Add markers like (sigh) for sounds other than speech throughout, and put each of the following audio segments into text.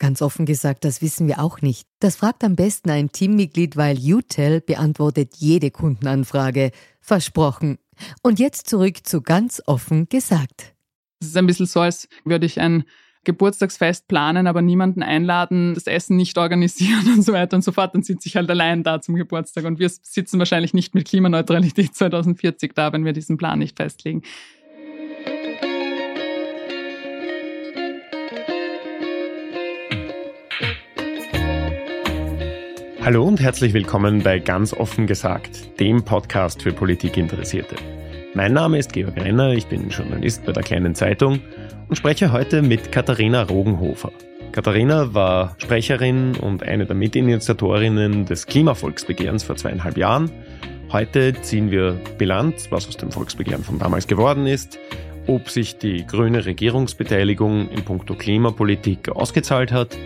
Ganz offen gesagt, das wissen wir auch nicht. Das fragt am besten ein Teammitglied, weil UTEL beantwortet jede Kundenanfrage. Versprochen. Und jetzt zurück zu ganz offen gesagt. Es ist ein bisschen so, als würde ich ein Geburtstagsfest planen, aber niemanden einladen, das Essen nicht organisieren und so weiter und so fort. Dann sitze ich halt allein da zum Geburtstag und wir sitzen wahrscheinlich nicht mit Klimaneutralität (laughs) 2040 da, wenn wir diesen Plan nicht festlegen. Hallo und herzlich willkommen bei Ganz offen gesagt, dem Podcast für Politikinteressierte. Mein Name ist Georg Renner, ich bin Journalist bei der Kleinen Zeitung und spreche heute mit Katharina Rogenhofer. Katharina war Sprecherin und eine der Mitinitiatorinnen des Klimavolksbegehrens vor zweieinhalb Jahren. Heute ziehen wir Bilanz, was aus dem Volksbegehren von damals geworden ist, ob sich die grüne Regierungsbeteiligung in puncto Klimapolitik ausgezahlt hat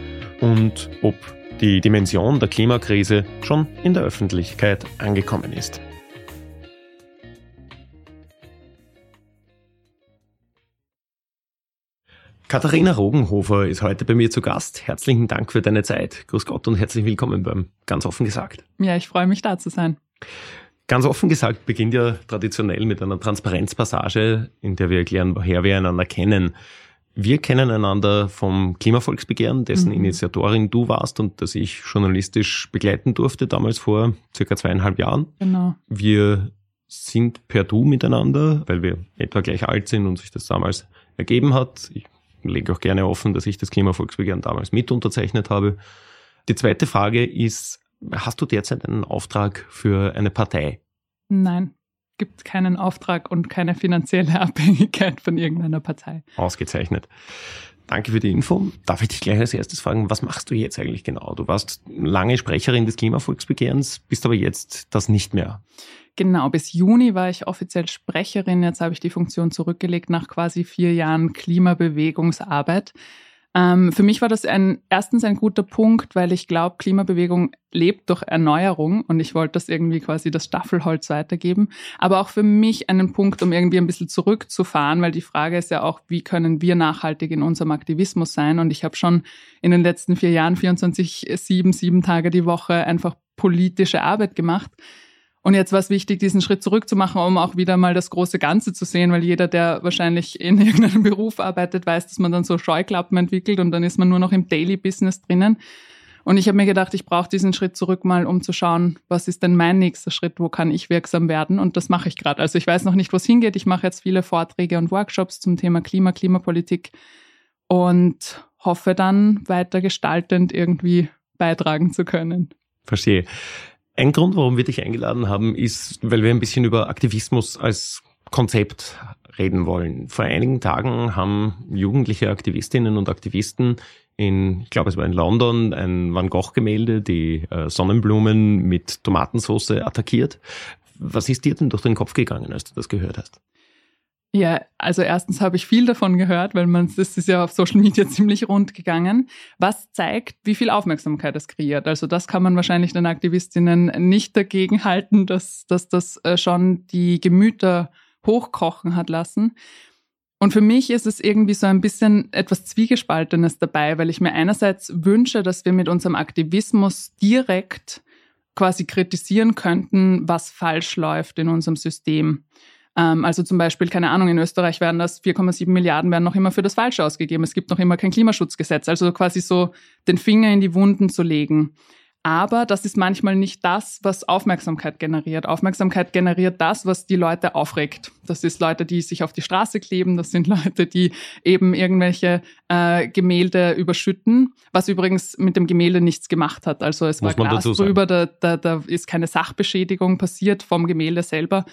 und ob die Dimension der Klimakrise schon in der Öffentlichkeit angekommen ist. Katharina Rogenhofer ist heute bei mir zu Gast. Herzlichen Dank für deine Zeit. Grüß Gott und herzlich willkommen beim Ganz offen gesagt. Ja, ich freue mich da zu sein. Ganz offen gesagt beginnt ja traditionell mit einer Transparenzpassage, in der wir erklären, woher wir einander kennen. Wir kennen einander vom Klimavolksbegehren, dessen mhm. Initiatorin du warst und das ich journalistisch begleiten durfte, damals vor circa zweieinhalb Jahren. Genau. Wir sind per Du miteinander, weil wir etwa gleich alt sind und sich das damals ergeben hat. Ich lege auch gerne offen, dass ich das Klimavolksbegehren damals mit unterzeichnet habe. Die zweite Frage ist, hast du derzeit einen Auftrag für eine Partei? Nein gibt keinen Auftrag und keine finanzielle (laughs) Abhängigkeit von irgendeiner Partei. Ausgezeichnet. Danke für die Info. Darf ich dich gleich als erstes fragen, was machst du jetzt eigentlich genau? Du warst lange Sprecherin des Klimavolksbegehrens, bist aber jetzt das nicht mehr. Genau, bis Juni war ich offiziell Sprecherin. Jetzt habe ich die Funktion zurückgelegt nach quasi vier Jahren Klimabewegungsarbeit. Ähm, für mich war das ein, erstens ein guter Punkt, weil ich glaube, Klimabewegung lebt durch Erneuerung und ich wollte das irgendwie quasi das Staffelholz weitergeben. Aber auch für mich einen Punkt, um irgendwie ein bisschen zurückzufahren, weil die Frage ist ja auch, wie können wir nachhaltig in unserem Aktivismus sein? Und ich habe schon in den letzten vier Jahren 24, sieben, sieben Tage die Woche einfach politische Arbeit gemacht. Und jetzt war es wichtig, diesen Schritt zurückzumachen, um auch wieder mal das große Ganze zu sehen, weil jeder, der wahrscheinlich in (laughs) irgendeinem Beruf arbeitet, weiß, dass man dann so Scheuklappen entwickelt und dann ist man nur noch im Daily Business drinnen. Und ich habe mir gedacht, ich brauche diesen Schritt zurück mal, um zu schauen, was ist denn mein nächster Schritt, wo kann ich wirksam werden? Und das mache ich gerade. Also ich weiß noch nicht, wo es hingeht. Ich mache jetzt viele Vorträge und Workshops zum Thema Klima, Klimapolitik und hoffe dann weiter gestaltend irgendwie beitragen zu können. Verstehe. Ein Grund, warum wir dich eingeladen haben, ist, weil wir ein bisschen über Aktivismus als Konzept reden wollen. Vor einigen Tagen haben jugendliche Aktivistinnen und Aktivisten in, ich glaube es war in London, ein Van Gogh-Gemälde, die äh, Sonnenblumen mit Tomatensauce attackiert. Was ist dir denn durch den Kopf gegangen, als du das gehört hast? Ja, also erstens habe ich viel davon gehört, weil man das ist ja auf Social Media (laughs) ziemlich rund gegangen. Was zeigt, wie viel Aufmerksamkeit es kreiert. Also das kann man wahrscheinlich den Aktivistinnen nicht dagegen halten, dass, dass das äh, schon die Gemüter hochkochen hat lassen. Und für mich ist es irgendwie so ein bisschen etwas Zwiegespaltenes dabei, weil ich mir einerseits wünsche, dass wir mit unserem Aktivismus direkt quasi kritisieren könnten, was falsch läuft in unserem System. Ähm, also zum Beispiel, keine Ahnung, in Österreich werden das 4,7 Milliarden werden noch immer für das Falsche ausgegeben. Es gibt noch immer kein Klimaschutzgesetz. Also quasi so den Finger in die Wunden zu legen. Aber das ist manchmal nicht das, was Aufmerksamkeit generiert. Aufmerksamkeit generiert das, was die Leute aufregt. Das ist Leute, die sich auf die Straße kleben. Das sind (laughs) Leute, die eben irgendwelche äh, Gemälde überschütten, was übrigens mit dem Gemälde nichts gemacht hat. Also es Muss war Glas drüber, da, da, da ist keine Sachbeschädigung passiert vom Gemälde selber.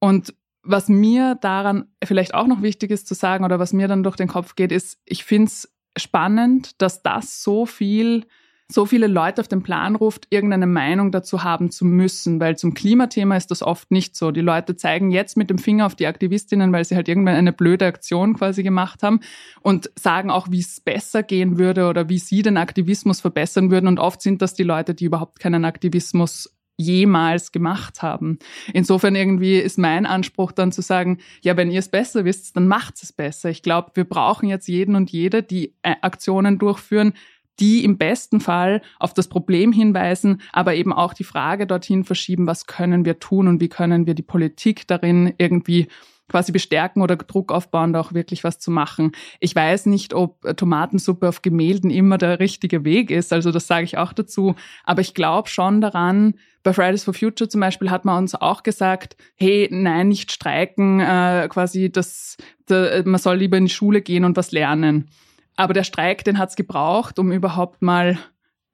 Und was mir daran vielleicht auch noch wichtig ist zu sagen oder was mir dann durch den Kopf geht, ist, ich finde es spannend, dass das so viel so viele Leute auf den Plan ruft, irgendeine Meinung dazu haben zu müssen, weil zum Klimathema ist das oft nicht so. Die Leute zeigen jetzt mit dem Finger auf die Aktivistinnen, weil sie halt irgendwann eine blöde Aktion quasi gemacht haben und sagen auch, wie es besser gehen würde oder wie sie den Aktivismus verbessern würden. Und oft sind das die Leute, die überhaupt keinen Aktivismus jemals gemacht haben. Insofern irgendwie ist mein Anspruch dann zu sagen, ja, wenn ihr es besser wisst, dann macht es besser. Ich glaube, wir brauchen jetzt jeden und jede, die äh, Aktionen durchführen, die im besten Fall auf das Problem hinweisen, aber eben auch die Frage dorthin verschieben, was können wir tun und wie können wir die Politik darin irgendwie quasi bestärken oder Druck aufbauen, da auch wirklich was zu machen. Ich weiß nicht, ob Tomatensuppe auf Gemälden immer der richtige Weg ist, also das sage ich auch dazu, aber ich glaube schon daran, bei Fridays for Future zum Beispiel hat man uns auch gesagt, hey, nein, nicht streiken, äh, quasi das, da, man soll lieber in die Schule gehen und was lernen. Aber der Streik, den hat's gebraucht, um überhaupt mal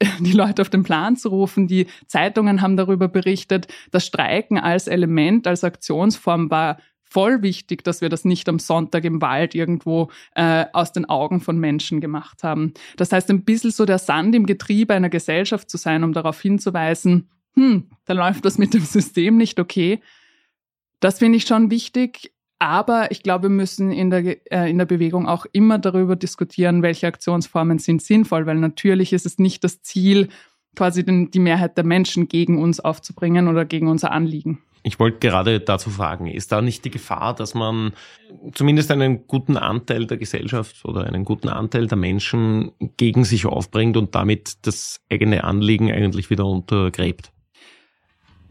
(laughs) die Leute auf den Plan zu rufen. Die Zeitungen haben darüber berichtet. Das Streiken als Element, als Aktionsform war voll wichtig, dass wir das nicht am Sonntag im Wald irgendwo äh, aus den Augen von Menschen gemacht haben. Das heißt, ein bisschen so der Sand im Getriebe einer Gesellschaft zu sein, um darauf hinzuweisen, hm, da läuft das mit dem System nicht okay. Das finde ich schon wichtig. Aber ich glaube, wir müssen in der, äh, in der Bewegung auch immer darüber diskutieren, welche Aktionsformen sind sinnvoll, weil natürlich ist es nicht das Ziel, quasi den, die Mehrheit der Menschen gegen uns aufzubringen oder gegen unser Anliegen. Ich wollte gerade dazu fragen, ist da nicht die Gefahr, dass man zumindest einen guten Anteil der Gesellschaft oder einen guten Anteil der Menschen gegen sich aufbringt und damit das eigene Anliegen eigentlich wieder untergräbt?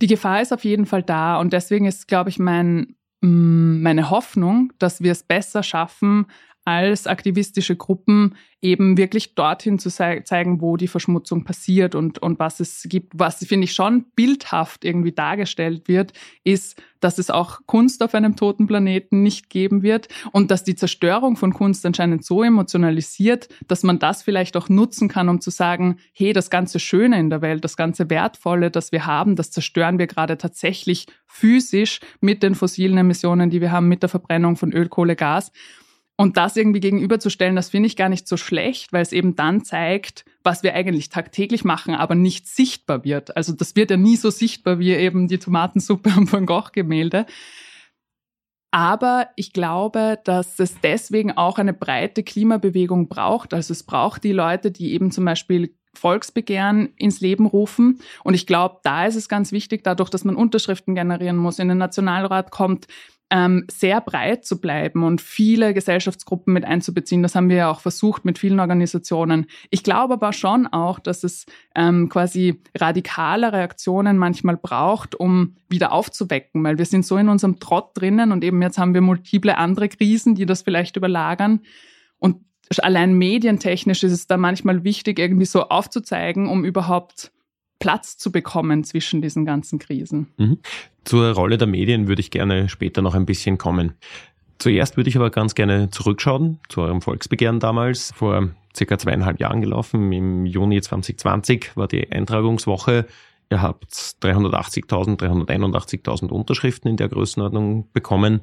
Die Gefahr ist auf jeden Fall da und deswegen ist, glaube ich, mein Mm, meine Hoffnung, dass wir es besser schaffen, als aktivistische Gruppen eben wirklich dorthin zu zeigen, wo die Verschmutzung passiert und, und was es gibt. Was, finde ich, schon bildhaft irgendwie dargestellt wird, ist, dass es auch Kunst auf einem toten Planeten nicht geben wird und dass die Zerstörung von Kunst anscheinend so emotionalisiert, dass man das vielleicht auch nutzen kann, um zu sagen, hey, das ganze Schöne in der Welt, das ganze Wertvolle, das wir haben, das zerstören wir gerade tatsächlich physisch mit den fossilen Emissionen, die wir haben, mit der Verbrennung von Öl, Kohle, Gas. Und das irgendwie gegenüberzustellen, das finde ich gar nicht so schlecht, weil es eben dann zeigt, was wir eigentlich tagtäglich machen, aber nicht sichtbar wird. Also das wird ja nie so sichtbar wie eben die Tomatensuppe am Van Gogh-Gemälde. Aber ich glaube, dass es deswegen auch eine breite Klimabewegung braucht. Also es braucht die Leute, die eben zum Beispiel Volksbegehren ins Leben rufen. Und ich glaube, da ist es ganz wichtig, dadurch, dass man Unterschriften generieren muss, in den Nationalrat kommt, ähm, sehr breit zu bleiben und viele Gesellschaftsgruppen mit einzubeziehen. Das haben wir ja auch versucht mit vielen Organisationen. Ich glaube aber schon auch, dass es ähm, quasi radikale Reaktionen manchmal braucht, um wieder aufzuwecken, weil wir sind so in unserem Trott drinnen und eben jetzt haben wir multiple andere Krisen, die das vielleicht überlagern. Und allein medientechnisch ist es da manchmal wichtig, irgendwie so aufzuzeigen, um überhaupt Platz zu bekommen zwischen diesen ganzen Krisen. Mhm. Zur Rolle der Medien würde ich gerne später noch ein bisschen kommen. Zuerst würde ich aber ganz gerne zurückschauen zu eurem Volksbegehren damals, vor circa zweieinhalb Jahren gelaufen. Im Juni 2020 war die Eintragungswoche. Ihr habt 380.000, 381.000 Unterschriften in der Größenordnung bekommen.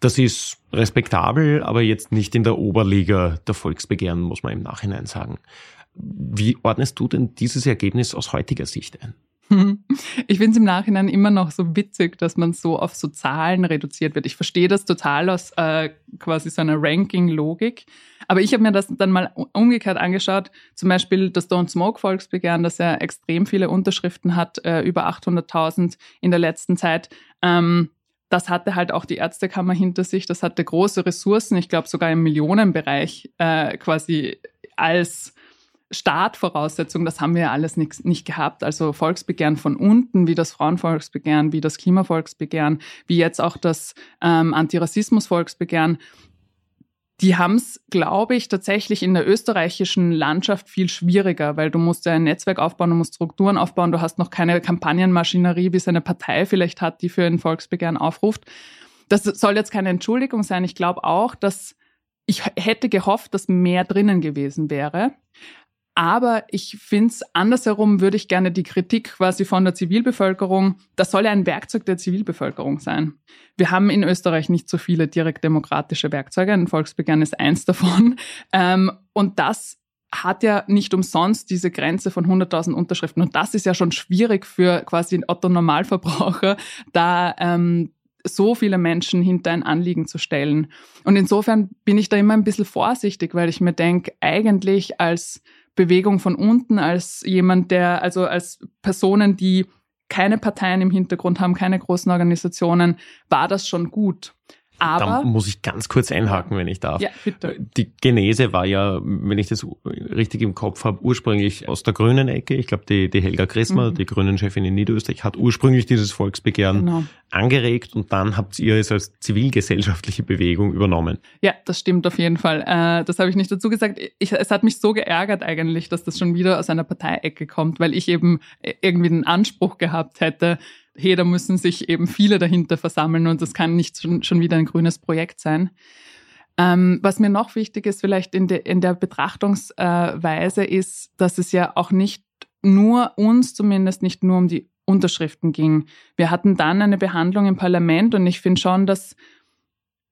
Das ist respektabel, aber jetzt nicht in der Oberliga der Volksbegehren, muss man im Nachhinein sagen. Wie ordnest du denn dieses Ergebnis aus heutiger Sicht ein? Ich finde es im Nachhinein immer noch so witzig, dass man so auf so Zahlen reduziert wird. Ich verstehe das total aus äh, quasi so einer Ranking-Logik. Aber ich habe mir das dann mal umgekehrt angeschaut. Zum Beispiel das Don't Smoke Volksbegehren, das ja extrem viele Unterschriften hat, äh, über 800.000 in der letzten Zeit. Ähm, das hatte halt auch die Ärztekammer hinter sich. Das hatte große Ressourcen, ich glaube sogar im Millionenbereich äh, quasi als Startvoraussetzung, das haben wir ja alles nicht, nicht gehabt. Also Volksbegehren von unten, wie das Frauenvolksbegehren, wie das Klimavolksbegehren, wie jetzt auch das ähm, Antirassismus-Volksbegehren. Die haben es, glaube ich, tatsächlich in der österreichischen Landschaft viel schwieriger, weil du musst ja ein Netzwerk aufbauen, du musst Strukturen aufbauen, du hast noch keine Kampagnenmaschinerie, wie es eine Partei vielleicht hat, die für ein Volksbegehren aufruft. Das soll jetzt keine Entschuldigung sein. Ich glaube auch, dass ich hätte gehofft, dass mehr drinnen gewesen wäre. Aber ich finde es andersherum, würde ich gerne die Kritik quasi von der Zivilbevölkerung, das soll ja ein Werkzeug der Zivilbevölkerung sein. Wir haben in Österreich nicht so viele direkt demokratische Werkzeuge, ein Volksbegehren ist eins davon. Ähm, und das hat ja nicht umsonst diese Grenze von 100.000 Unterschriften. Und das ist ja schon schwierig für quasi einen Otto-Normalverbraucher, da ähm, so viele Menschen hinter ein Anliegen zu stellen. Und insofern bin ich da immer ein bisschen vorsichtig, weil ich mir denke, eigentlich als Bewegung von unten, als jemand, der, also als Personen, die keine Parteien im Hintergrund haben, keine großen Organisationen, war das schon gut. Aber, da muss ich ganz kurz einhaken, wenn ich darf. Ja, bitte. Die Genese war ja, wenn ich das richtig im Kopf habe, ursprünglich aus der grünen Ecke. Ich glaube, die, die Helga Christmer, mhm. die Grünen-Chefin in Niederösterreich, hat ursprünglich dieses Volksbegehren genau. angeregt und dann habt ihr es als zivilgesellschaftliche Bewegung übernommen. Ja, das stimmt auf jeden Fall. Äh, das habe ich nicht dazu gesagt. Ich, es hat mich so geärgert eigentlich, dass das schon wieder aus einer Parteiecke kommt, weil ich eben irgendwie den Anspruch gehabt hätte, hey, da müssen sich eben viele dahinter versammeln und das kann nicht schon, schon wieder ein grünes Projekt sein. Ähm, was mir noch wichtig ist, vielleicht in, de, in der Betrachtungsweise, ist, dass es ja auch nicht nur uns zumindest nicht nur um die Unterschriften ging. Wir hatten dann eine Behandlung im Parlament und ich finde schon, dass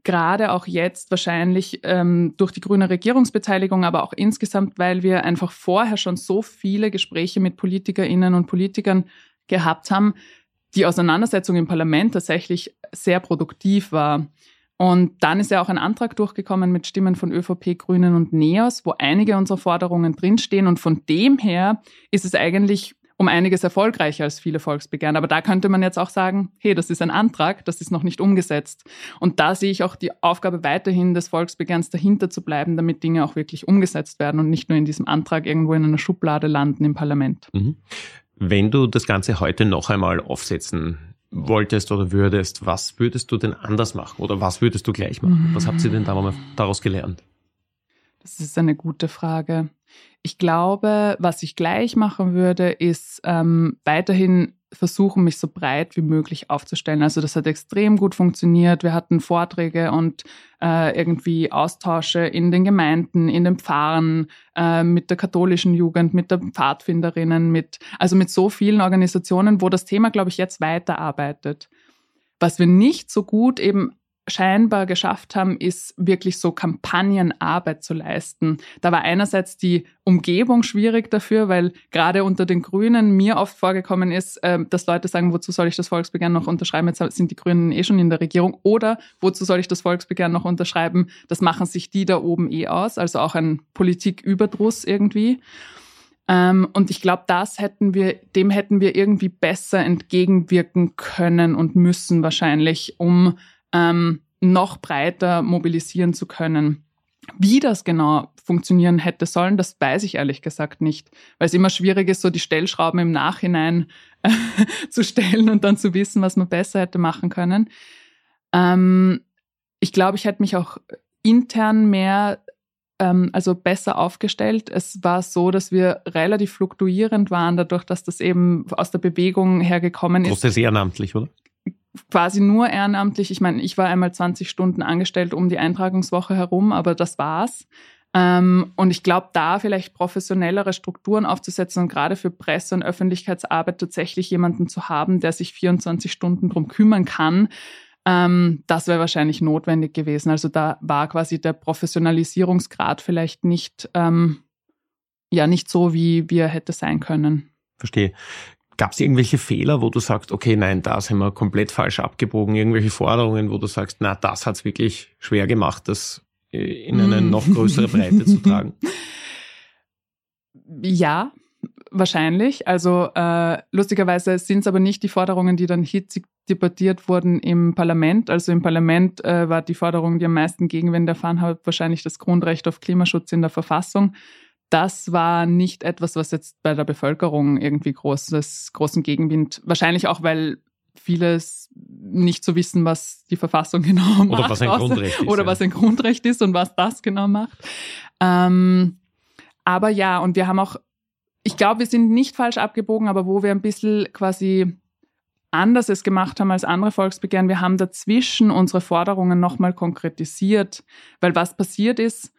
gerade auch jetzt wahrscheinlich ähm, durch die grüne Regierungsbeteiligung, aber auch insgesamt, weil wir einfach vorher schon so viele Gespräche mit Politikerinnen und Politikern gehabt haben, die Auseinandersetzung im Parlament tatsächlich sehr produktiv war. Und dann ist ja auch ein Antrag durchgekommen mit Stimmen von ÖVP, Grünen und NEOS, wo einige unserer Forderungen drinstehen. Und von dem her ist es eigentlich um einiges erfolgreicher als viele Volksbegehren. Aber da könnte man jetzt auch sagen, hey, das ist ein Antrag, das ist noch nicht umgesetzt. Und da sehe ich auch die Aufgabe weiterhin des Volksbegehrens dahinter zu bleiben, damit Dinge auch wirklich umgesetzt werden und nicht nur in diesem Antrag irgendwo in einer Schublade landen im Parlament. Mhm. Wenn du das Ganze heute noch einmal aufsetzen wolltest oder würdest, was würdest du denn anders machen oder was würdest du gleich machen? Was habt ihr denn daraus gelernt? Das ist eine gute Frage. Ich glaube, was ich gleich machen würde, ist ähm, weiterhin versuchen, mich so breit wie möglich aufzustellen. Also das hat extrem gut funktioniert. Wir hatten Vorträge und äh, irgendwie Austausche in den Gemeinden, in den Pfarren, äh, mit der katholischen Jugend, mit der Pfadfinderinnen, mit, also mit so vielen Organisationen, wo das Thema, glaube ich, jetzt weiterarbeitet. Was wir nicht so gut eben scheinbar geschafft haben, ist wirklich so Kampagnenarbeit zu leisten. Da war einerseits die Umgebung schwierig dafür, weil gerade unter den Grünen mir oft vorgekommen ist, ähm, dass Leute sagen, wozu soll ich das Volksbegehren noch unterschreiben? Jetzt sind die Grünen eh schon in der Regierung. Oder wozu soll ich das Volksbegehren noch unterschreiben? Das machen sich die da oben eh aus. Also auch ein Politiküberdruss irgendwie. Ähm, und ich glaube, das hätten wir, dem hätten wir irgendwie besser entgegenwirken können und müssen wahrscheinlich, um ähm, noch breiter mobilisieren zu können. Wie das genau funktionieren hätte sollen, das weiß ich ehrlich gesagt nicht, weil es immer schwierig ist, so die Stellschrauben im Nachhinein (laughs) zu stellen und dann zu wissen, was man besser hätte machen können. Ähm, ich glaube, ich hätte mich auch intern mehr, ähm, also besser aufgestellt. Es war so, dass wir relativ fluktuierend waren, dadurch, dass das eben aus der Bewegung hergekommen ist. Großes ehrenamtlich, oder? Quasi nur ehrenamtlich. Ich meine, ich war einmal 20 Stunden angestellt um die Eintragungswoche herum, aber das war's. Ähm, und ich glaube, da vielleicht professionellere Strukturen aufzusetzen und gerade für Presse- und Öffentlichkeitsarbeit tatsächlich jemanden zu haben, der sich 24 Stunden drum kümmern kann, ähm, das wäre wahrscheinlich notwendig gewesen. Also da war quasi der Professionalisierungsgrad vielleicht nicht, ähm, ja, nicht so, wie, wie er hätte sein können. Verstehe. Gab es irgendwelche Fehler, wo du sagst, okay, nein, da sind wir komplett falsch abgebogen, irgendwelche Forderungen, wo du sagst, na, das hat's wirklich schwer gemacht, das äh, in eine noch größere Breite zu tragen? (laughs) Ja, wahrscheinlich. Also äh, lustigerweise sind es aber nicht die Forderungen, die dann hitzig debattiert wurden im Parlament. Also im Parlament äh, war die Forderung, die am meisten Gegenwind erfahren hat, wahrscheinlich das Grundrecht auf Klimaschutz in der Verfassung das war nicht etwas, was jetzt bei der Bevölkerung irgendwie großes, großen Gegenwind, wahrscheinlich auch, weil vieles nicht so wissen, was die Verfassung (laughs) genau macht. Oder was ein Grundrecht ist. Oder was ein Grundrecht ist und was das genau macht. Ähm, aber ja, und wir haben auch, ich glaube, wir sind nicht falsch abgebogen, aber wo wir ein bisschen quasi anders es gemacht haben als andere Volksbegehren, wir haben dazwischen unsere Forderungen nochmal konkretisiert, weil was passiert ist,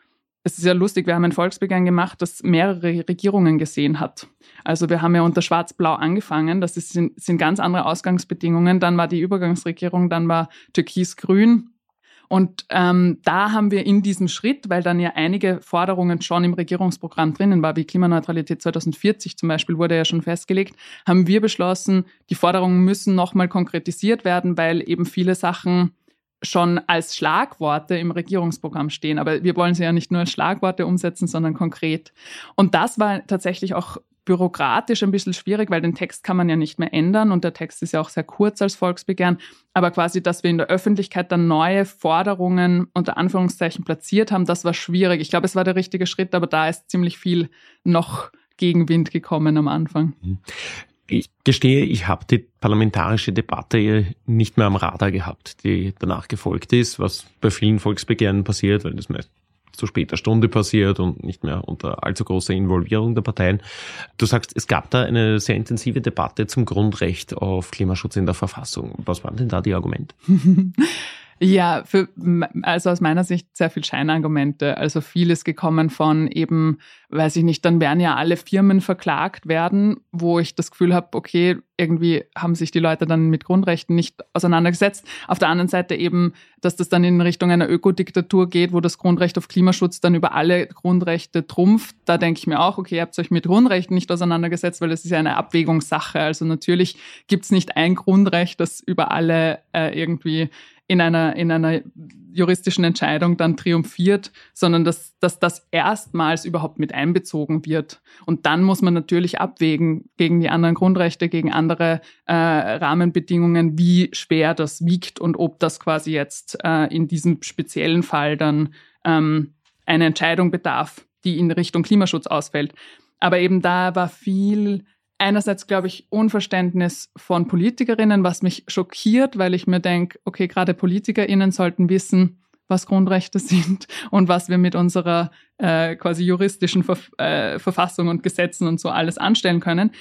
es ist ja lustig, wir haben ein Volksbegehren gemacht, das mehrere Regierungen gesehen hat. Also wir haben ja unter Schwarz-Blau angefangen, das ist, sind, sind ganz andere Ausgangsbedingungen. Dann war die Übergangsregierung, dann war Türkis-Grün. Und ähm, da haben wir in diesem Schritt, weil dann ja einige Forderungen schon im Regierungsprogramm drinnen war, wie Klimaneutralität 2040 zum Beispiel, wurde ja schon festgelegt, haben wir beschlossen, die Forderungen müssen nochmal konkretisiert werden, weil eben viele Sachen schon als Schlagworte im Regierungsprogramm stehen. Aber wir wollen sie ja nicht nur als Schlagworte umsetzen, sondern konkret. Und das war tatsächlich auch bürokratisch ein bisschen schwierig, weil den Text kann man ja nicht mehr ändern und der Text ist ja auch sehr kurz als Volksbegehren. Aber quasi, dass wir in der Öffentlichkeit dann neue Forderungen unter Anführungszeichen platziert haben, das war schwierig. Ich glaube, es war der richtige Schritt, aber da ist ziemlich viel noch Gegenwind gekommen am Anfang. Ich gestehe, ich habe die parlamentarische Debatte nicht mehr am Radar gehabt, die danach gefolgt ist, was bei vielen Volksbegehren passiert, weil das meist zu später Stunde passiert und nicht mehr unter allzu großer Involvierung der Parteien. Du sagst, es gab da eine sehr intensive Debatte zum Grundrecht auf Klimaschutz in der Verfassung. Was waren denn da die Argumente? (laughs) Ja, für, also aus meiner Sicht sehr viel Scheinargumente. Also vieles gekommen von eben, weiß ich nicht, dann werden ja alle Firmen verklagt werden, wo ich das Gefühl habe, okay, irgendwie haben sich die Leute dann mit Grundrechten nicht auseinandergesetzt. Auf der anderen Seite eben, dass das dann in Richtung einer Ökodiktatur geht, wo das Grundrecht auf Klimaschutz dann über alle Grundrechte trumpft. Da denke ich mir auch, okay, ihr habt euch mit Grundrechten nicht auseinandergesetzt, weil das ist ja eine Abwägungssache. Also natürlich gibt's nicht ein Grundrecht, das über alle äh, irgendwie in einer, in einer juristischen Entscheidung dann triumphiert, sondern dass, dass das erstmals überhaupt mit einbezogen wird. Und dann muss man natürlich abwägen gegen die anderen Grundrechte, gegen andere äh, Rahmenbedingungen, wie schwer das wiegt und ob das quasi jetzt äh, in diesem speziellen Fall dann ähm, eine Entscheidung bedarf, die in Richtung Klimaschutz ausfällt. Aber eben da war viel einerseits, glaube ich, Unverständnis von Politikerinnen, was mich schockiert, weil ich mir denke, okay, gerade PolitikerInnen sollten wissen, was Grundrechte (laughs) sind und was wir mit unserer äh, quasi juristischen Verf äh, Verfassung und Gesetzen und so alles anstellen können.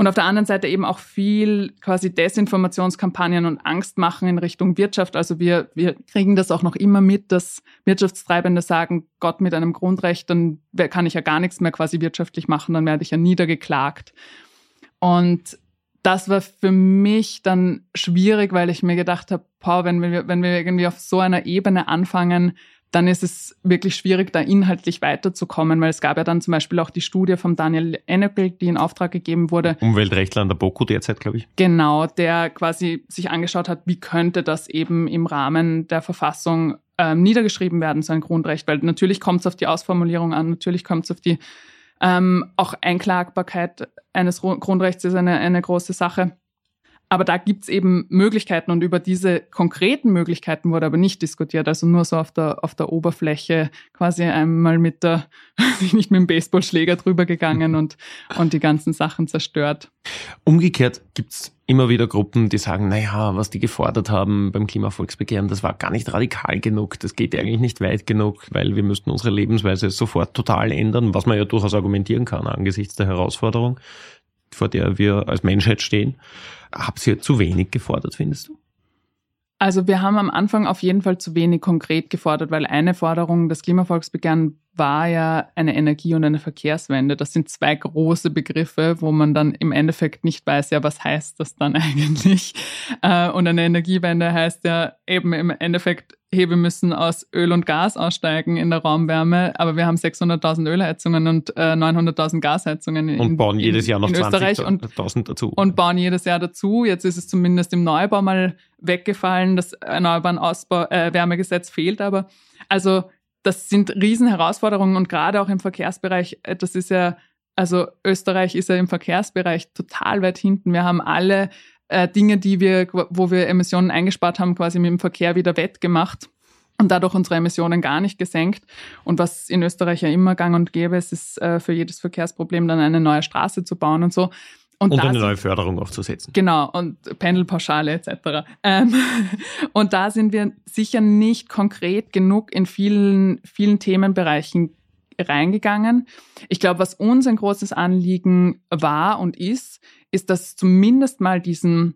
Und auf der anderen Seite eben auch viel quasi Desinformationskampagnen und Angstmachen in Richtung Wirtschaft. Also wir, wir kriegen das auch noch immer mit, dass Wirtschaftstreibende sagen, Gott mit einem Grundrecht, dann kann ich ja gar nichts mehr quasi wirtschaftlich machen, dann werde ich ja niedergeklagt. Und das war für mich dann schwierig, weil ich mir gedacht habe, boah, wenn wir, wenn wir irgendwie auf so einer Ebene anfangen, dann ist es wirklich schwierig, da inhaltlich weiterzukommen, weil es gab ja dann zum Beispiel auch die Studie von Daniel Enneckel, die in Auftrag gegeben wurde. Umweltrechtler an der BOKU derzeit, glaube ich. Genau, der quasi sich angeschaut hat, wie könnte das eben im Rahmen der Verfassung ähm, niedergeschrieben werden, so ein Grundrecht, weil natürlich kommt es auf die Ausformulierung an, natürlich kommt es auf die ähm, auch Einklagbarkeit eines Grundrechts ist eine, eine große Sache. Aber da gibt's eben Möglichkeiten und über diese konkreten Möglichkeiten wurde aber nicht diskutiert. Also nur so auf der, auf der Oberfläche quasi einmal mit der, (laughs) nicht mit dem Baseballschläger drüber gegangen und, und die ganzen Sachen zerstört. Umgekehrt gibt's immer wieder Gruppen, die sagen, naja, was die gefordert haben beim Klimavolksbegehren, das war gar nicht radikal genug, das geht eigentlich nicht weit genug, weil wir müssten unsere Lebensweise sofort total ändern, was man ja durchaus argumentieren kann angesichts der Herausforderung, vor der wir als Menschheit stehen. Habt ihr zu wenig gefordert, findest du? Also wir haben am Anfang auf jeden Fall zu wenig konkret gefordert, weil eine Forderung des Klimavolksbegehren war ja eine Energie- und eine Verkehrswende. Das sind zwei große Begriffe, wo man dann im Endeffekt nicht weiß, ja, was heißt das dann (laughs) eigentlich? Äh, und eine Energiewende heißt ja eben im Endeffekt, hey, wir müssen aus Öl und Gas aussteigen in der Raumwärme, aber wir haben 600.000 Ölheizungen und 900.000 äh, Gasheizungen in, und bauen jedes Jahr noch 20.000 dazu. Und bauen jedes Jahr dazu. Jetzt ist es zumindest im Neubau mal weggefallen. Das Erneuerbaren Ausbau, äh, Wärmegesetz fehlt aber. Also das sind Riesenherausforderungen und gerade auch im Verkehrsbereich, äh, das ist ja, also Österreich ist ja im Verkehrsbereich total weit hinten. Wir haben alle äh, Dinge, die wir, wo wir Emissionen eingespart haben, quasi mit dem Verkehr wieder wettgemacht und dadurch unsere Emissionen gar nicht gesenkt. Und was in Österreich ja immer gang und gäbe, es ist äh, für jedes Verkehrsproblem dann eine neue Straße zu bauen und so. Und, und eine neue Förderung aufzusetzen. Genau, und Pendelpauschale etc. Ähm, (laughs) und da sind wir sicher nicht konkret genug in vielen, vielen Themenbereichen reingegangen. Ich glaube, was uns ein großes Anliegen war und ist, ist, dass zumindest mal diesen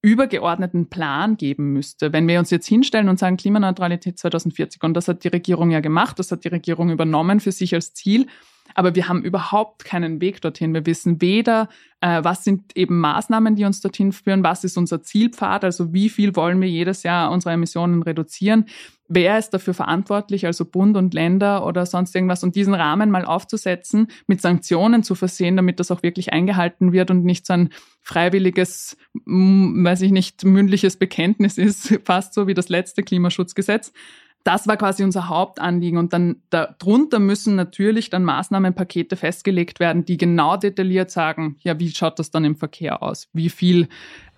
übergeordneten Plan geben müsste. Wenn wir uns jetzt hinstellen und sagen Klimaneutralität 2040, und das hat die Regierung ja gemacht, das hat die Regierung übernommen für sich als Ziel, aber wir haben überhaupt keinen Weg dorthin. Wir wissen weder, äh, was sind eben Maßnahmen, die uns dorthin führen, was ist unser Zielpfad, also wie viel wollen wir jedes Jahr unsere Emissionen reduzieren, wer ist dafür verantwortlich, also Bund und Länder oder sonst irgendwas, und diesen Rahmen mal aufzusetzen, mit Sanktionen zu versehen, damit das auch wirklich eingehalten wird und nicht so ein freiwilliges, weiß ich nicht, mündliches Bekenntnis ist, (laughs) fast so wie das letzte Klimaschutzgesetz das war quasi unser Hauptanliegen. Und dann darunter müssen natürlich dann Maßnahmenpakete festgelegt werden, die genau detailliert sagen, ja, wie schaut das dann im Verkehr aus? Wie viel,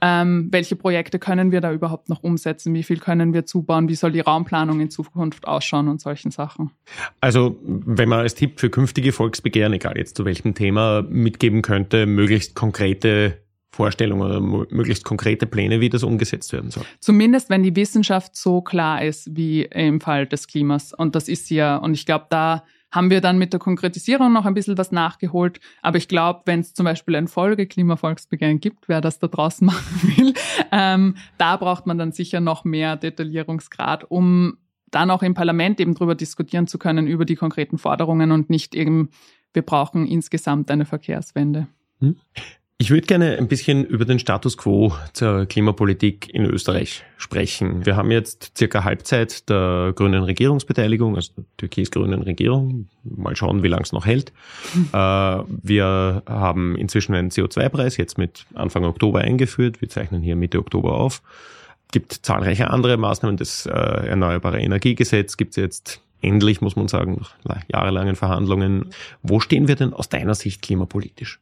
ähm, welche Projekte können wir da überhaupt noch umsetzen? Wie viel können wir zubauen? Wie soll die Raumplanung in Zukunft ausschauen und solchen Sachen? Also, wenn man als Tipp für künftige Volksbegehren, egal jetzt zu welchem Thema, mitgeben könnte, möglichst konkrete Vorstellungen oder möglichst konkrete Pläne, wie das umgesetzt werden soll. Zumindest wenn die Wissenschaft so klar ist wie im Fall des Klimas. Und das ist ja, und ich glaube, da haben wir dann mit der Konkretisierung noch ein bisschen was nachgeholt. Aber ich glaube, wenn es zum Beispiel ein Folge Klimavolksbegehren gibt, wer das da draußen (laughs) machen will, ähm, da braucht man dann sicher noch mehr Detaillierungsgrad, um dann auch im Parlament eben drüber diskutieren zu können, über die konkreten Forderungen und nicht eben, wir brauchen insgesamt eine Verkehrswende. Hm. Ich würde gerne ein bisschen über den Status quo zur Klimapolitik in Österreich sprechen. Wir haben jetzt circa Halbzeit der grünen Regierungsbeteiligung, also der türkis-grünen Regierung. Mal schauen, wie lange es noch hält. (laughs) Äh, wir haben inzwischen einen CO2-Preis, jetzt mit Anfang Oktober eingeführt. Wir zeichnen hier Mitte Oktober auf. Es gibt zahlreiche andere Maßnahmen. Das äh, Erneuerbare Energiegesetz gibt es jetzt endlich, muss man sagen, nach jahrelangen Verhandlungen. Wo stehen wir denn aus deiner Sicht klimapolitisch?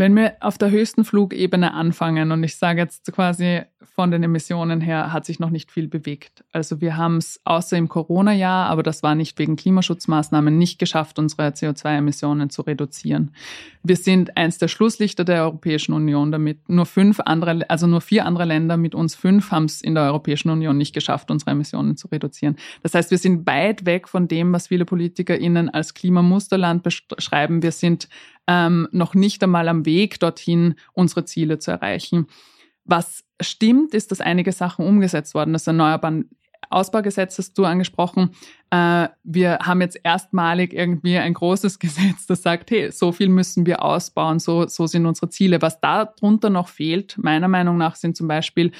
Wenn wir auf der höchsten Flugebene anfangen, und ich sage jetzt quasi von den Emissionen her, hat sich noch nicht viel bewegt. Also wir haben es außer im Corona-Jahr, aber das war nicht wegen Klimaschutzmaßnahmen, nicht geschafft, unsere CO2-Emissionen zu reduzieren. Wir sind eins der Schlusslichter der Europäischen Union damit. Nur fünf andere, also nur vier andere Länder mit uns fünf haben es in der Europäischen Union nicht geschafft, unsere Emissionen zu reduzieren. Das heißt, wir sind weit weg von dem, was viele PolitikerInnen als Klimamusterland beschreiben. Wir sind ähm, noch nicht einmal am Weg dorthin, unsere Ziele zu erreichen. Was stimmt, ist, dass einige Sachen umgesetzt worden. Das Erneuerbaren Ausbaugesetz hast du angesprochen. Äh, wir haben jetzt erstmalig irgendwie ein großes (laughs) Gesetz, das sagt, hey, so viel müssen wir ausbauen, so, so sind unsere Ziele. Was darunter noch fehlt, meiner Meinung nach, sind zum Beispiel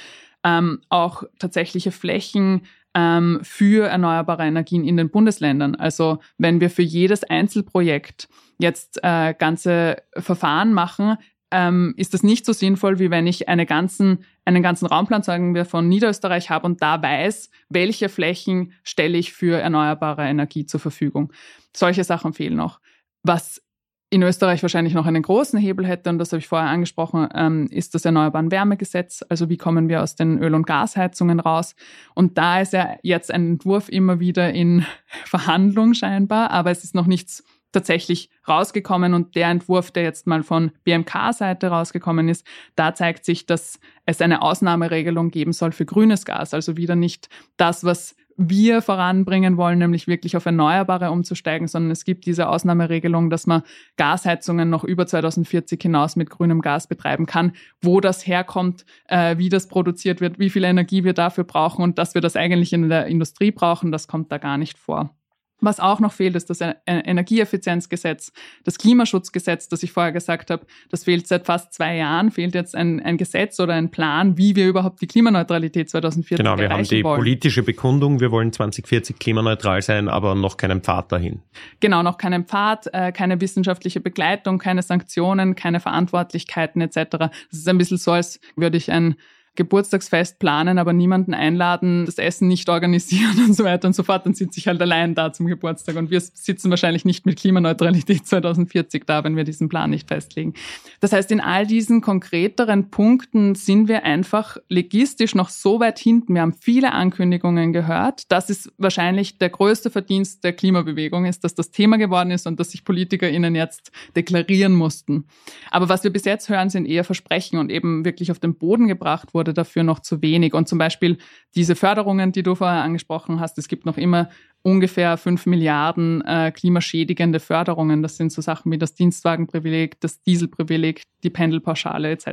ähm, auch tatsächliche Flächen ähm, für erneuerbare Energien in den Bundesländern. Also wenn wir für jedes Einzelprojekt jetzt äh, ganze Verfahren machen, ähm, ist das nicht so sinnvoll, wie wenn ich eine ganzen, einen ganzen Raumplan, sagen wir, von Niederösterreich habe und da weiß, welche Flächen stelle ich für erneuerbare Energie zur Verfügung. Solche Sachen fehlen noch. Was in Österreich wahrscheinlich noch einen großen Hebel hätte, und das habe ich vorher angesprochen, ähm, ist das Erneuerbaren Wärmegesetz. Also wie kommen wir aus den Öl- und Gasheizungen raus? Und da ist ja jetzt ein Entwurf immer wieder in (laughs) Verhandlung scheinbar, aber es ist noch nichts tatsächlich rausgekommen und der Entwurf, der jetzt mal von BMK-Seite rausgekommen ist, da zeigt sich, dass es eine Ausnahmeregelung geben soll für grünes Gas. Also wieder nicht das, was wir voranbringen wollen, nämlich wirklich auf Erneuerbare umzusteigen, sondern es gibt diese Ausnahmeregelung, dass man Gasheizungen noch über 2040 hinaus mit grünem Gas betreiben kann. Wo das herkommt, äh, wie das produziert wird, wie viel Energie wir dafür brauchen und dass wir das eigentlich in der Industrie brauchen, das kommt da gar nicht vor. Was auch noch fehlt, ist das Energieeffizienzgesetz, das Klimaschutzgesetz, das ich vorher gesagt habe. Das fehlt seit fast zwei Jahren, fehlt jetzt ein, ein Gesetz oder ein Plan, wie wir überhaupt die Klimaneutralität 2040 Genau, wir haben die wollen. politische Bekundung, wir wollen 2040 klimaneutral sein, aber noch keinen Pfad dahin. Genau, noch keinen Pfad, äh, keine wissenschaftliche Begleitung, keine Sanktionen, keine Verantwortlichkeiten etc. Das ist ein bisschen so, als würde ich ein Geburtstagsfest planen, aber niemanden einladen, das Essen nicht organisieren (laughs) und so weiter und so fort, dann sitze ich halt allein da zum Geburtstag. Und wir sitzen wahrscheinlich nicht mit Klimaneutralität (laughs) 2040 da, wenn wir diesen Plan nicht festlegen. Das heißt, in all diesen konkreteren Punkten sind wir einfach legistisch noch so weit hinten. Wir haben viele Ankündigungen gehört. Das ist wahrscheinlich der größte Verdienst der Klimabewegung, ist, dass das Thema geworden ist und dass sich PolitikerInnen jetzt deklarieren mussten. Aber was wir bis jetzt hören, sind eher Versprechen und eben wirklich auf den Boden gebracht wurde wurde dafür noch zu wenig. Und zum Beispiel diese Förderungen, die du vorher angesprochen hast, es gibt noch immer ungefähr fünf Milliarden äh, klimaschädigende Förderungen. Das sind so Sachen wie das Dienstwagenprivileg, das Dieselprivileg, die Pendelpauschale etc.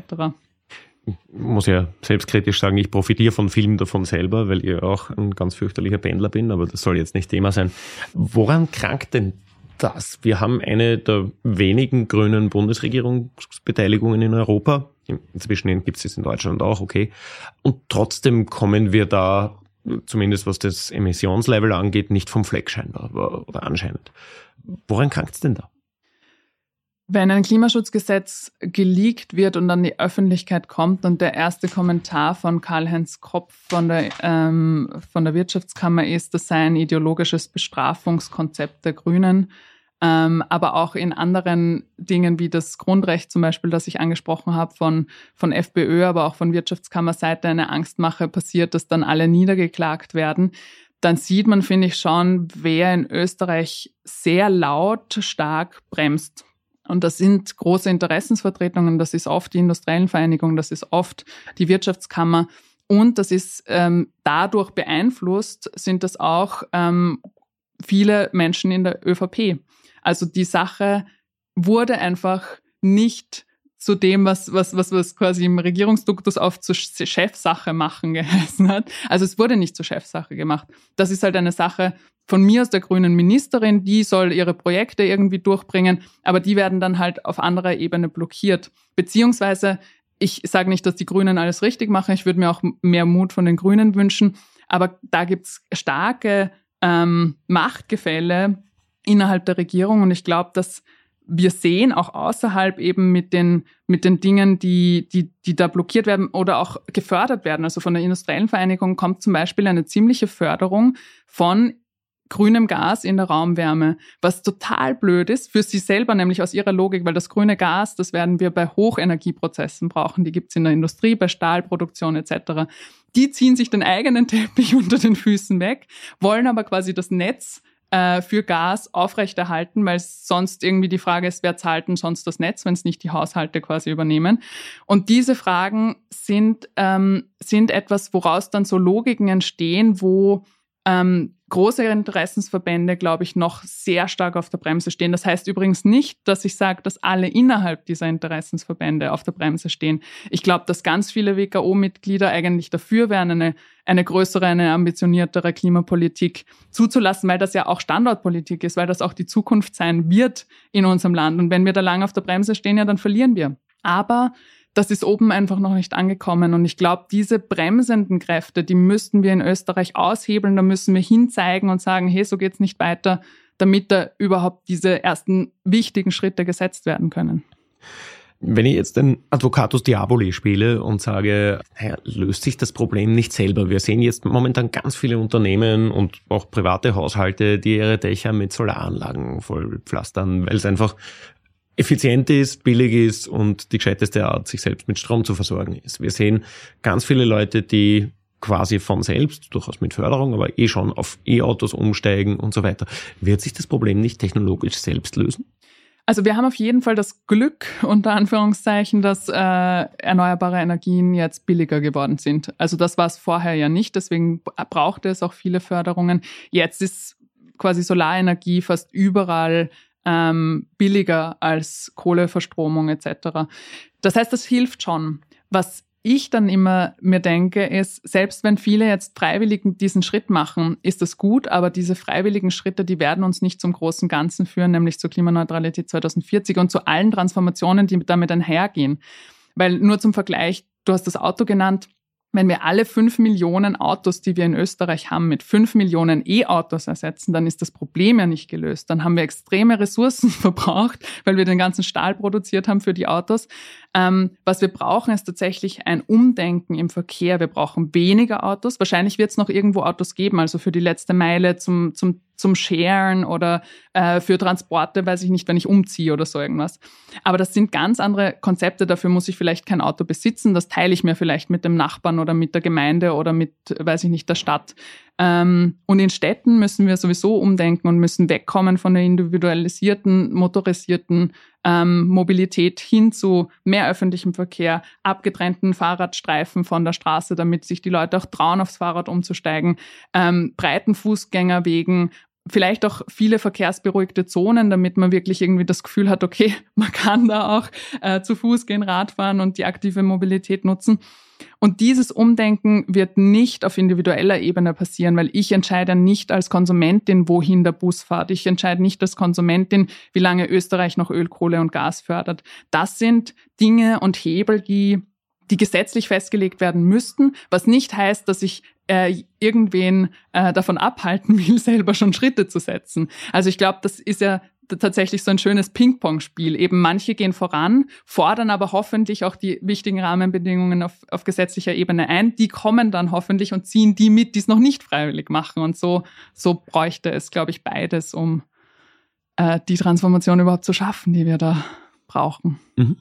Ich muss ja selbstkritisch sagen, ich profitiere von vielen davon selber, weil ich auch ein ganz fürchterlicher Pendler bin, aber das soll jetzt nicht Thema sein. Woran krankt denn das? Wir haben eine der wenigen grünen Bundesregierungsbeteiligungen in Europa. Inzwischen gibt es es in Deutschland auch, okay. Und trotzdem kommen wir da, zumindest was das Emissionslevel angeht, nicht vom Fleck scheinbar oder anscheinend. Woran krankt es denn da? Wenn ein Klimaschutzgesetz geleakt wird und an die Öffentlichkeit kommt und der erste Kommentar von Karl-Heinz Kropf von der, ähm, von der Wirtschaftskammer ist, das sei ein ideologisches Bestrafungskonzept der Grünen, ähm, aber auch in anderen Dingen wie das Grundrecht zum Beispiel, das ich angesprochen habe, von, von FPÖ, aber auch von Wirtschaftskammerseite eine Angstmache passiert, dass dann alle niedergeklagt werden, dann sieht man, finde ich, schon, wer in Österreich sehr laut, stark bremst. Und das sind große Interessensvertretungen, das ist oft die Industriellen Vereinigung, das ist oft die Wirtschaftskammer. Und das ist ähm, dadurch beeinflusst, sind das auch ähm, viele Menschen in der ÖVP. Also die Sache wurde einfach nicht zu dem, was, was, was, was quasi im Regierungsduktus auf zur Chefsache machen (laughs) geheißen hat. Also es wurde nicht zur Chefsache gemacht. Das ist halt eine Sache von mir aus der grünen Ministerin, die soll ihre Projekte irgendwie durchbringen, aber die werden dann halt auf anderer Ebene blockiert. Beziehungsweise, ich sage nicht, dass die Grünen alles richtig machen, ich würde mir auch mehr Mut von den Grünen wünschen, aber da gibt's starke ähm, Machtgefälle, innerhalb der Regierung. Und ich glaube, dass wir sehen auch außerhalb eben mit den, mit den Dingen, die, die, die da blockiert werden oder auch gefördert werden. Also von der industriellen Vereinigung kommt zum Beispiel eine ziemliche Förderung von grünem Gas in der Raumwärme, was total blöd ist für sie selber, nämlich aus ihrer Logik, weil das grüne Gas, das werden wir bei Hochenergieprozessen brauchen, die gibt's in der Industrie, bei Stahlproduktion etc. Die ziehen sich den eigenen Teppich (laughs) unter den Füßen weg, wollen aber quasi das Netz äh, für Gas aufrechterhalten, weil sonst irgendwie die Frage ist, wer zahlt denn sonst das Netz, wenn es nicht die Haushalte quasi übernehmen. Und diese Fragen sind, ähm, sind etwas, woraus dann so Logiken entstehen, wo ähm, große Interessensverbände, glaube ich, noch sehr stark auf der Bremse stehen. Das heißt übrigens nicht, dass ich sage, dass alle innerhalb dieser Interessensverbände auf der Bremse stehen. Ich glaube, dass ganz viele WKO-Mitglieder eigentlich dafür wären, eine, eine größere, eine ambitioniertere Klimapolitik zuzulassen, weil das ja auch Standortpolitik ist, weil das auch die Zukunft sein wird in unserem Land. Und wenn wir da lange auf der Bremse stehen, ja, dann verlieren wir. Aber das ist oben einfach noch nicht angekommen. Und ich glaube, diese bremsenden Kräfte, die müssten wir in Österreich aushebeln. Da müssen wir hinzeigen und sagen, hey, so geht's nicht weiter, damit da überhaupt diese ersten wichtigen Schritte gesetzt werden können. Wenn ich jetzt den Advocatus Diaboli spiele und sage, naja, löst sich das Problem nicht selber? Wir sehen jetzt momentan ganz viele Unternehmen und auch private Haushalte, die ihre Dächer mit Solaranlagen vollpflastern, weil es einfach effizient ist, billig ist und die gescheiteste Art, sich selbst mit Strom zu versorgen ist. Wir sehen ganz viele Leute, die quasi von selbst, durchaus mit Förderung, aber eh schon auf E-Autos umsteigen und so weiter. Wird sich das Problem nicht technologisch selbst lösen? Also wir haben auf jeden Fall das Glück, unter Anführungszeichen, dass äh, erneuerbare Energien jetzt billiger geworden sind. Also das war es vorher ja nicht, deswegen brauchte es auch viele Förderungen. Jetzt ist quasi Solarenergie fast überall ähm, billiger als Kohleverstromung etc. Das heißt, das hilft schon. Was ich dann immer mir denke, ist, selbst wenn viele jetzt freiwillig diesen Schritt machen, ist das gut, aber diese freiwilligen Schritte, die werden uns nicht zum großen Ganzen führen, nämlich zur Klimaneutralität 2040 und zu allen Transformationen, die damit einhergehen. Weil nur zum Vergleich, du hast das Auto genannt, wenn wir alle fünf Millionen Autos, die wir in Österreich haben, mit fünf Millionen E-Autos ersetzen, dann ist das Problem ja nicht gelöst. Dann haben wir extreme Ressourcen (laughs) verbraucht, weil wir den ganzen Stahl produziert haben für die Autos. Ähm, was wir brauchen, ist tatsächlich ein Umdenken im Verkehr. Wir brauchen weniger Autos. Wahrscheinlich wird es noch irgendwo Autos geben, also für die letzte Meile zum, zum zum Sharen oder äh, für Transporte, weiß ich nicht, wenn ich umziehe oder so irgendwas. Aber das sind ganz andere Konzepte. Dafür muss ich vielleicht kein Auto besitzen. Das teile ich mir vielleicht mit dem Nachbarn oder mit der Gemeinde oder mit, weiß ich nicht, der Stadt. Ähm, und in Städten müssen wir sowieso umdenken und müssen wegkommen von der individualisierten, motorisierten ähm, Mobilität hin zu mehr öffentlichem Verkehr, abgetrennten Fahrradstreifen von der Straße, damit sich die Leute auch trauen, aufs Fahrrad umzusteigen, ähm, breiten Fußgängerwegen vielleicht auch viele verkehrsberuhigte Zonen, damit man wirklich irgendwie das Gefühl hat, okay, (laughs) man kann da auch äh, zu Fuß gehen, Radfahren und die aktive Mobilität nutzen. Und dieses Umdenken wird nicht auf individueller Ebene passieren, weil ich entscheide nicht als Konsumentin, wohin der Bus fährt. Ich entscheide nicht als Konsumentin, wie lange Österreich noch Öl, Kohle und Gas fördert. Das sind Dinge und Hebel, die die gesetzlich festgelegt werden müssten, was nicht heißt, dass ich äh, irgendwen äh, davon abhalten (laughs) will, selber schon Schritte zu setzen. Also ich glaube, das ist ja tatsächlich so ein schönes Ping-Pong-Spiel. Eben manche gehen voran, fordern aber hoffentlich auch die wichtigen Rahmenbedingungen auf, auf gesetzlicher Ebene ein. Die kommen dann hoffentlich und ziehen die mit, die es noch nicht freiwillig machen. Und so, so bräuchte es, glaube ich, beides, um äh, die Transformation überhaupt zu schaffen, die wir da brauchen. Mhm.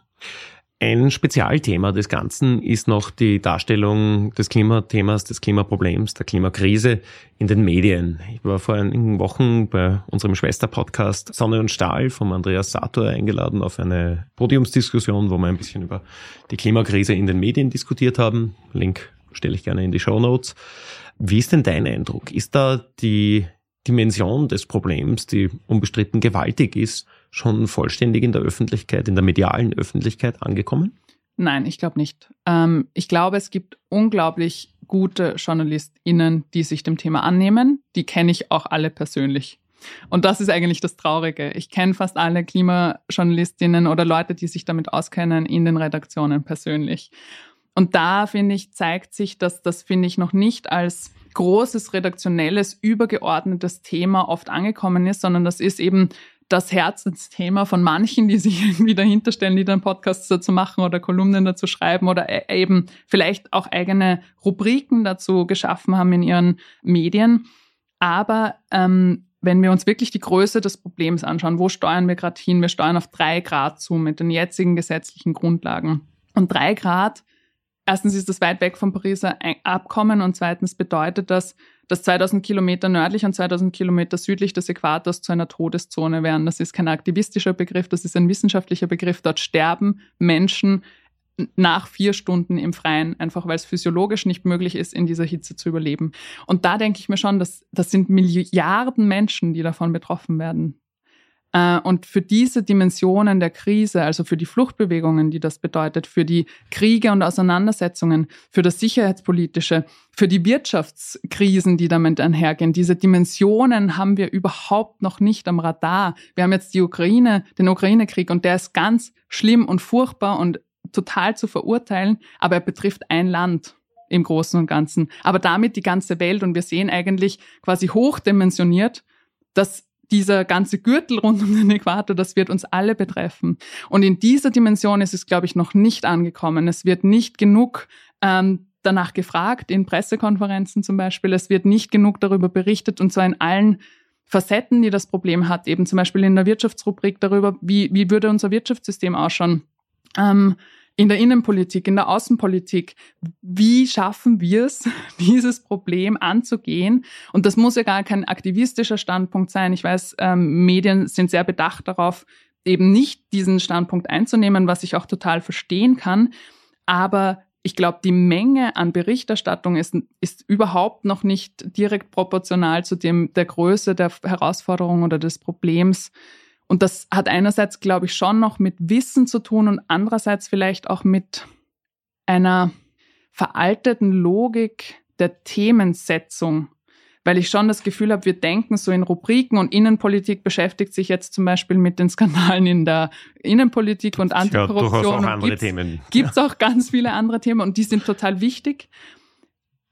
Ein Spezialthema des Ganzen ist noch die Darstellung des Klimathemas, des Klimaproblems, der Klimakrise in den Medien. Ich war vor einigen Wochen bei unserem Schwesterpodcast Sonne und Stahl vom Andreas Sator eingeladen auf eine Podiumsdiskussion, wo wir ein bisschen über die Klimakrise in den Medien diskutiert haben. Link stelle ich gerne in die Show Notes. Wie ist denn dein Eindruck? Ist da die Dimension des Problems, die unbestritten gewaltig ist, schon vollständig in der Öffentlichkeit, in der medialen Öffentlichkeit angekommen? Nein, ich glaube nicht. Ähm, ich glaube, es gibt unglaublich gute JournalistInnen, die sich dem Thema annehmen. Die kenne ich auch alle persönlich. Und das ist eigentlich das Traurige. Ich kenne fast alle Klimajournalistinnen oder Leute, die sich damit auskennen, in den Redaktionen persönlich. Und da, finde ich, zeigt sich, dass das, finde ich, noch nicht als großes redaktionelles, übergeordnetes Thema oft angekommen ist, sondern das ist eben das Herzensthema von manchen, die sich (laughs) irgendwie dahinter stellen, die dann Podcasts dazu machen oder Kolumnen dazu schreiben oder e-, eben vielleicht auch eigene Rubriken dazu geschaffen haben in ihren Medien. Aber ähm, wenn wir uns wirklich die Größe des Problems anschauen, wo steuern wir gerade hin? Wir steuern auf drei Grad zu mit den jetzigen gesetzlichen Grundlagen. Und drei Grad, erstens ist das weit weg vom Pariser Abkommen und zweitens bedeutet das, dass 2000 Kilometer nördlich und 2000 Kilometer südlich des Äquators zu einer Todeszone wären. Das ist kein aktivistischer Begriff, das ist ein wissenschaftlicher Begriff. Dort sterben Menschen nach vier Stunden im Freien, einfach weil es physiologisch nicht möglich ist, in dieser Hitze zu überleben. Und da denke ich mir schon, dass das sind Milliarden Menschen, die davon betroffen werden. Äh, und für diese Dimensionen der Krise, also für die Fluchtbewegungen, die das bedeutet, für die Kriege und Auseinandersetzungen, für das Sicherheitspolitische, für die Wirtschaftskrisen, die damit einhergehen, diese Dimensionen haben wir überhaupt noch nicht am Radar. Wir haben jetzt die Ukraine, den Ukraine-Krieg und der ist ganz schlimm und furchtbar und total zu verurteilen, aber er betrifft ein Land im Großen und Ganzen, aber damit die ganze Welt und wir sehen eigentlich quasi hochdimensioniert, dass dieser ganze Gürtel rund um den Äquator, das wird uns alle betreffen. Und in dieser Dimension ist es, glaube ich, noch nicht angekommen. Es wird nicht genug ähm, danach gefragt, in Pressekonferenzen zum Beispiel. Es wird nicht genug darüber berichtet und zwar in allen Facetten, die das Problem hat. Eben zum Beispiel in der Wirtschaftsrubrik darüber, wie, wie würde unser Wirtschaftssystem ausschauen. Ähm, in der Innenpolitik, in der Außenpolitik. Wie schaffen wir es, (laughs) dieses Problem anzugehen? Und das muss ja gar kein aktivistischer Standpunkt sein. Ich weiß, ähm, Medien sind sehr bedacht darauf, eben nicht diesen Standpunkt einzunehmen, was ich auch total verstehen kann. Aber ich glaube, die Menge an Berichterstattung ist, ist überhaupt noch nicht direkt proportional zu dem der Größe der Herausforderung oder des Problems, und das hat einerseits, glaube ich, schon noch mit Wissen zu tun und andererseits vielleicht auch mit einer veralteten Logik der Themensetzung. Weil ich schon das Gefühl habe, wir denken so in Rubriken und Innenpolitik beschäftigt sich jetzt zum Beispiel mit den Skandalen in der Innenpolitik und Antikorruption. Ja, auch andere Themen. Gibt es auch ganz viele andere Themen und die sind total wichtig.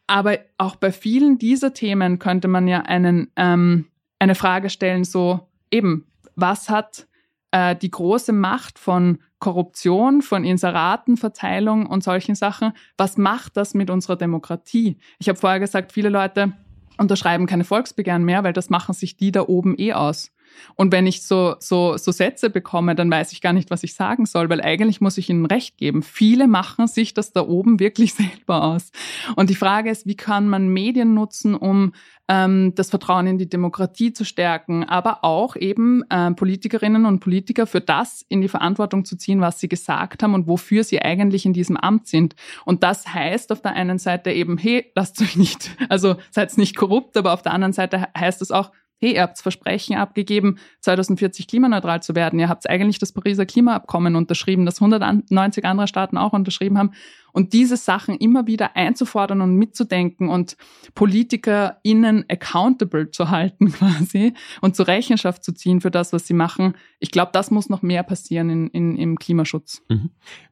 aber auch bei vielen dieser Themen könnte man ja einen, ähm, eine Frage stellen, so eben, was hat äh, die große Macht von Korruption, von Inseratenverteilung und solchen Sachen, was macht das mit unserer Demokratie? Ich habe vorher gesagt, viele Leute unterschreiben keine Volksbegehren mehr, weil das machen sich die da oben eh aus. Und wenn ich so, so, so Sätze bekomme, dann weiß ich gar nicht, was ich sagen soll, weil eigentlich muss ich ihnen recht geben. Viele machen sich das da oben (laughs) wirklich selber aus. Und die Frage ist, wie kann man Medien nutzen, um ähm, das Vertrauen in die Demokratie zu stärken, aber auch eben äh, Politikerinnen und Politiker für das in die Verantwortung zu ziehen, was sie gesagt haben und wofür sie eigentlich in diesem Amt sind. Und das heißt auf der einen Seite eben, hey, lasst euch nicht, also seid nicht korrupt, aber auf der anderen Seite heißt es auch, hey, ihr habt Versprechen abgegeben, 2040 klimaneutral zu werden. Ihr habt eigentlich das Pariser Klimaabkommen unterschrieben, das 190 andere Staaten auch unterschrieben haben. Und diese Sachen immer wieder einzufordern und mitzudenken und PolitikerInnen accountable zu halten (laughs) quasi und zur Rechenschaft zu ziehen für das, was sie machen. Ich glaube, das muss noch mehr passieren in, in, im Klimaschutz. Mhm.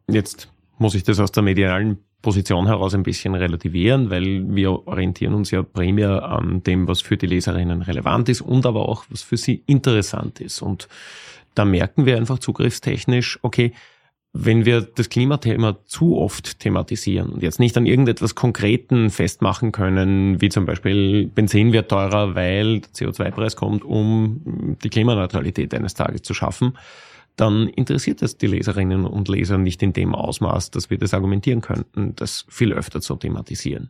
Jetzt muss ich das aus der medialen Position heraus ein bisschen relativieren, weil wir orientieren uns ja primär an dem, was für die Leserinnen relevant ist und aber auch, was für sie interessant ist. Und da merken wir einfach zugriffstechnisch, okay, wenn wir das Klimathema zu oft thematisieren und jetzt nicht an irgendetwas Konkreten festmachen können, wie zum Beispiel Benzin wird teurer, weil der CO2-Preis kommt, um die Klimaneutralität eines Tages zu schaffen, dann interessiert es die Leserinnen und Leser nicht in dem Ausmaß, dass wir das argumentieren könnten, das viel öfter zu thematisieren.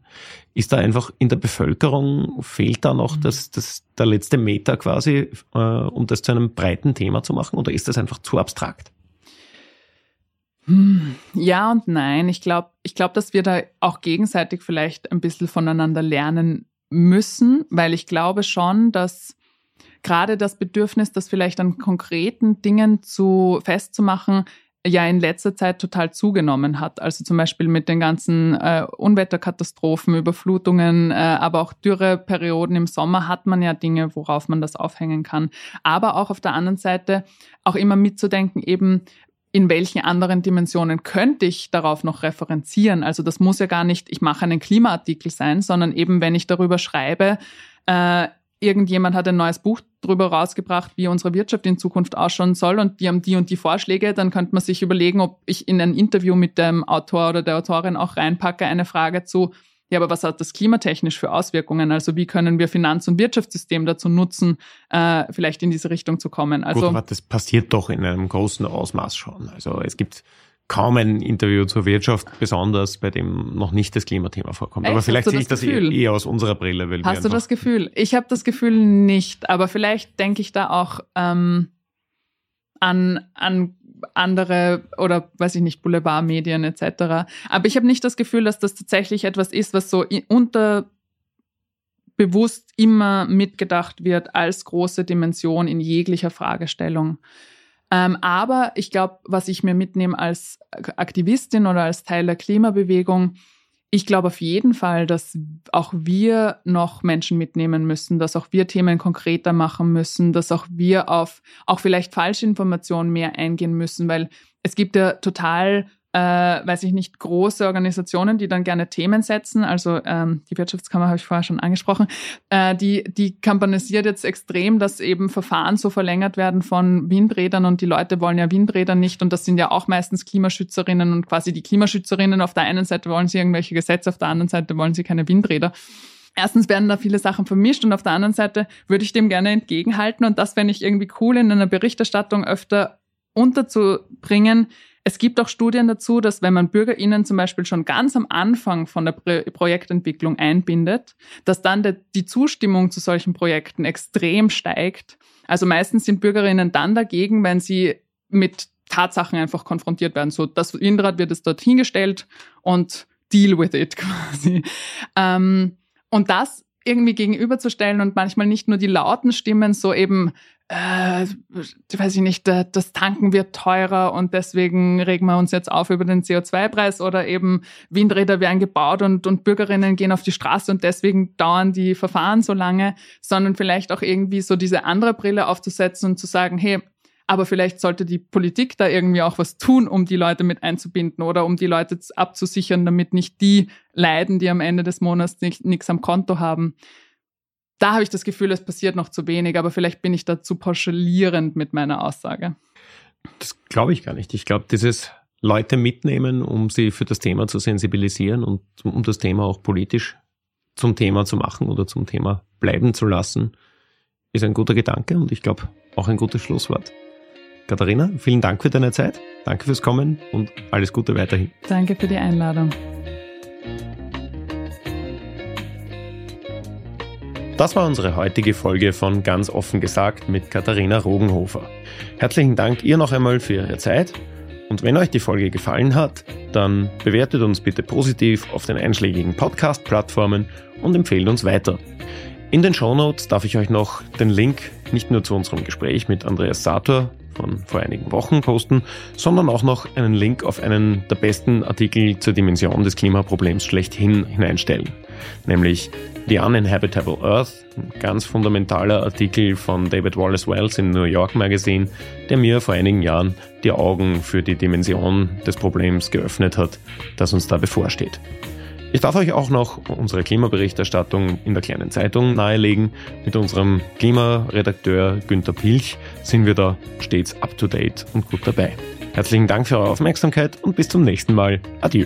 Ist da einfach in der Bevölkerung, fehlt da noch mhm. das, das, der letzte Meter quasi, äh, um das zu einem breiten Thema zu machen, oder ist das einfach zu abstrakt? Hm, ja und nein. Ich glaube, ich glaube, dass wir da auch gegenseitig vielleicht ein bisschen voneinander lernen müssen, weil ich glaube schon, dass gerade das Bedürfnis, das vielleicht an konkreten Dingen zu festzumachen, ja in letzter Zeit total zugenommen hat. Also zum Beispiel mit den ganzen äh, Unwetterkatastrophen, Überflutungen, äh, aber auch Dürreperioden im Sommer hat man ja Dinge, worauf man das aufhängen kann. Aber auch auf der anderen Seite auch immer mitzudenken, eben in welchen anderen Dimensionen könnte ich darauf noch referenzieren? Also das muss ja gar nicht, ich mache einen Klimaartikel sein, sondern eben wenn ich darüber schreibe, äh, irgendjemand hat ein neues Buch drüber rausgebracht, wie unsere Wirtschaft in Zukunft ausschauen soll und die haben die und die Vorschläge, dann könnte man sich überlegen, ob ich in ein Interview mit dem Autor oder der Autorin auch reinpacke, eine Frage zu, ja, aber was hat das klimatechnisch für Auswirkungen? Also wie können wir Finanz- und Wirtschaftssystem dazu nutzen, äh, vielleicht in diese Richtung zu kommen? Also Gut, aber das passiert doch in einem großen Ausmaß schon. Also es gibt kaum ein Interview zur Wirtschaft, besonders bei dem noch nicht das Klimathema vorkommt. Echt? Aber vielleicht sehe ich das, Gefühl? eher aus unserer Brille. Weil Hast du das Gefühl? Ich habe das Gefühl nicht, aber vielleicht denke ich da auch ähm, an, an andere oder weiß ich nicht, Boulevardmedien etc. Aber ich habe nicht das Gefühl, dass das tatsächlich etwas ist, was so unterbewusst immer mitgedacht wird als große Dimension in jeglicher Fragestellung. Ähm, aber ich glaube, was ich mir mitnehme als Aktivistin oder als Teil der Klimabewegung, ich glaube auf jeden Fall, dass auch wir noch Menschen mitnehmen müssen, dass auch wir Themen konkreter machen müssen, dass auch wir auf auch vielleicht Falschinformationen mehr eingehen müssen, weil es gibt ja total äh, weiß ich nicht, große Organisationen, die dann gerne Themen setzen. Also ähm, die Wirtschaftskammer habe ich vorher schon angesprochen. Äh, die, die kampanisiert jetzt extrem, dass eben Verfahren so verlängert werden von Windrädern und die Leute wollen ja Windräder nicht und das sind ja auch meistens Klimaschützerinnen und quasi die Klimaschützerinnen auf der einen Seite wollen sie irgendwelche Gesetze, auf der anderen Seite wollen sie keine Windräder. Erstens werden da viele Sachen vermischt und auf der anderen Seite würde ich dem gerne entgegenhalten und das fände ich irgendwie cool in einer Berichterstattung öfter unterzubringen, es gibt auch Studien dazu, dass wenn man BürgerInnen zum Beispiel schon ganz am Anfang von der Projektentwicklung einbindet, dass dann der, die Zustimmung zu solchen Projekten extrem steigt. Also meistens sind BürgerInnen dann dagegen, wenn sie mit Tatsachen einfach konfrontiert werden. So, das Windrad wird es dort hingestellt und deal with it (laughs) quasi. Ähm, und das irgendwie gegenüberzustellen und manchmal nicht nur die lauten Stimmen, so eben äh, weiß ich nicht, das Tanken wird teurer und deswegen regen wir uns jetzt auf über den CO2-Preis oder eben Windräder werden gebaut und, und Bürgerinnen gehen auf die Straße und deswegen dauern die Verfahren so lange, sondern vielleicht auch irgendwie so diese andere Brille aufzusetzen und zu sagen, hey, Aber vielleicht sollte die Politik da irgendwie auch was tun, um die Leute mit einzubinden oder um die Leute abzusichern, damit nicht die leiden, die am Ende des Monats nichts am Konto haben. Da habe ich das Gefühl, es passiert noch zu wenig, aber vielleicht bin ich da zu pauschalierend mit meiner Aussage. Das glaube ich gar nicht. Ich glaube, dieses Leute mitnehmen, um sie für das Thema zu sensibilisieren und um das Thema auch politisch zum Thema zu machen oder zum Thema bleiben zu lassen, ist ein guter Gedanke und ich glaube auch ein gutes Schlusswort. Katharina, vielen Dank für deine Zeit, danke fürs Kommen und alles Gute weiterhin. Danke für die Einladung. Das war unsere heutige Folge von Ganz offen gesagt mit Katharina Rogenhofer. Herzlichen Dank ihr noch einmal für Ihre Zeit und wenn euch die Folge gefallen hat, dann bewertet uns bitte positiv auf den einschlägigen Podcast-Plattformen und empfehlt uns weiter. In den Shownotes darf ich euch noch den Link nicht nur zu unserem Gespräch mit Andreas Sator von vor einigen Wochen posten, sondern auch noch einen Link auf einen der besten Artikel zur Dimension des Klimaproblems schlechthin hineinstellen, nämlich The Uninhabitable Earth, ein ganz fundamentaler Artikel von David Wallace Wells im New York Magazine, der mir vor einigen Jahren die Augen für die Dimension des Problems geöffnet hat, das uns da bevorsteht. Ich darf euch auch noch unsere Klimaberichterstattung in der kleinen Zeitung nahelegen. Mit unserem Klimaredakteur Günter Pilch sind wir da stets up to date und gut dabei. Herzlichen Dank für eure Aufmerksamkeit und bis zum nächsten Mal. Adieu.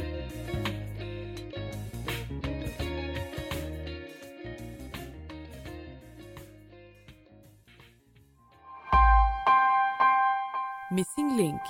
Missing Link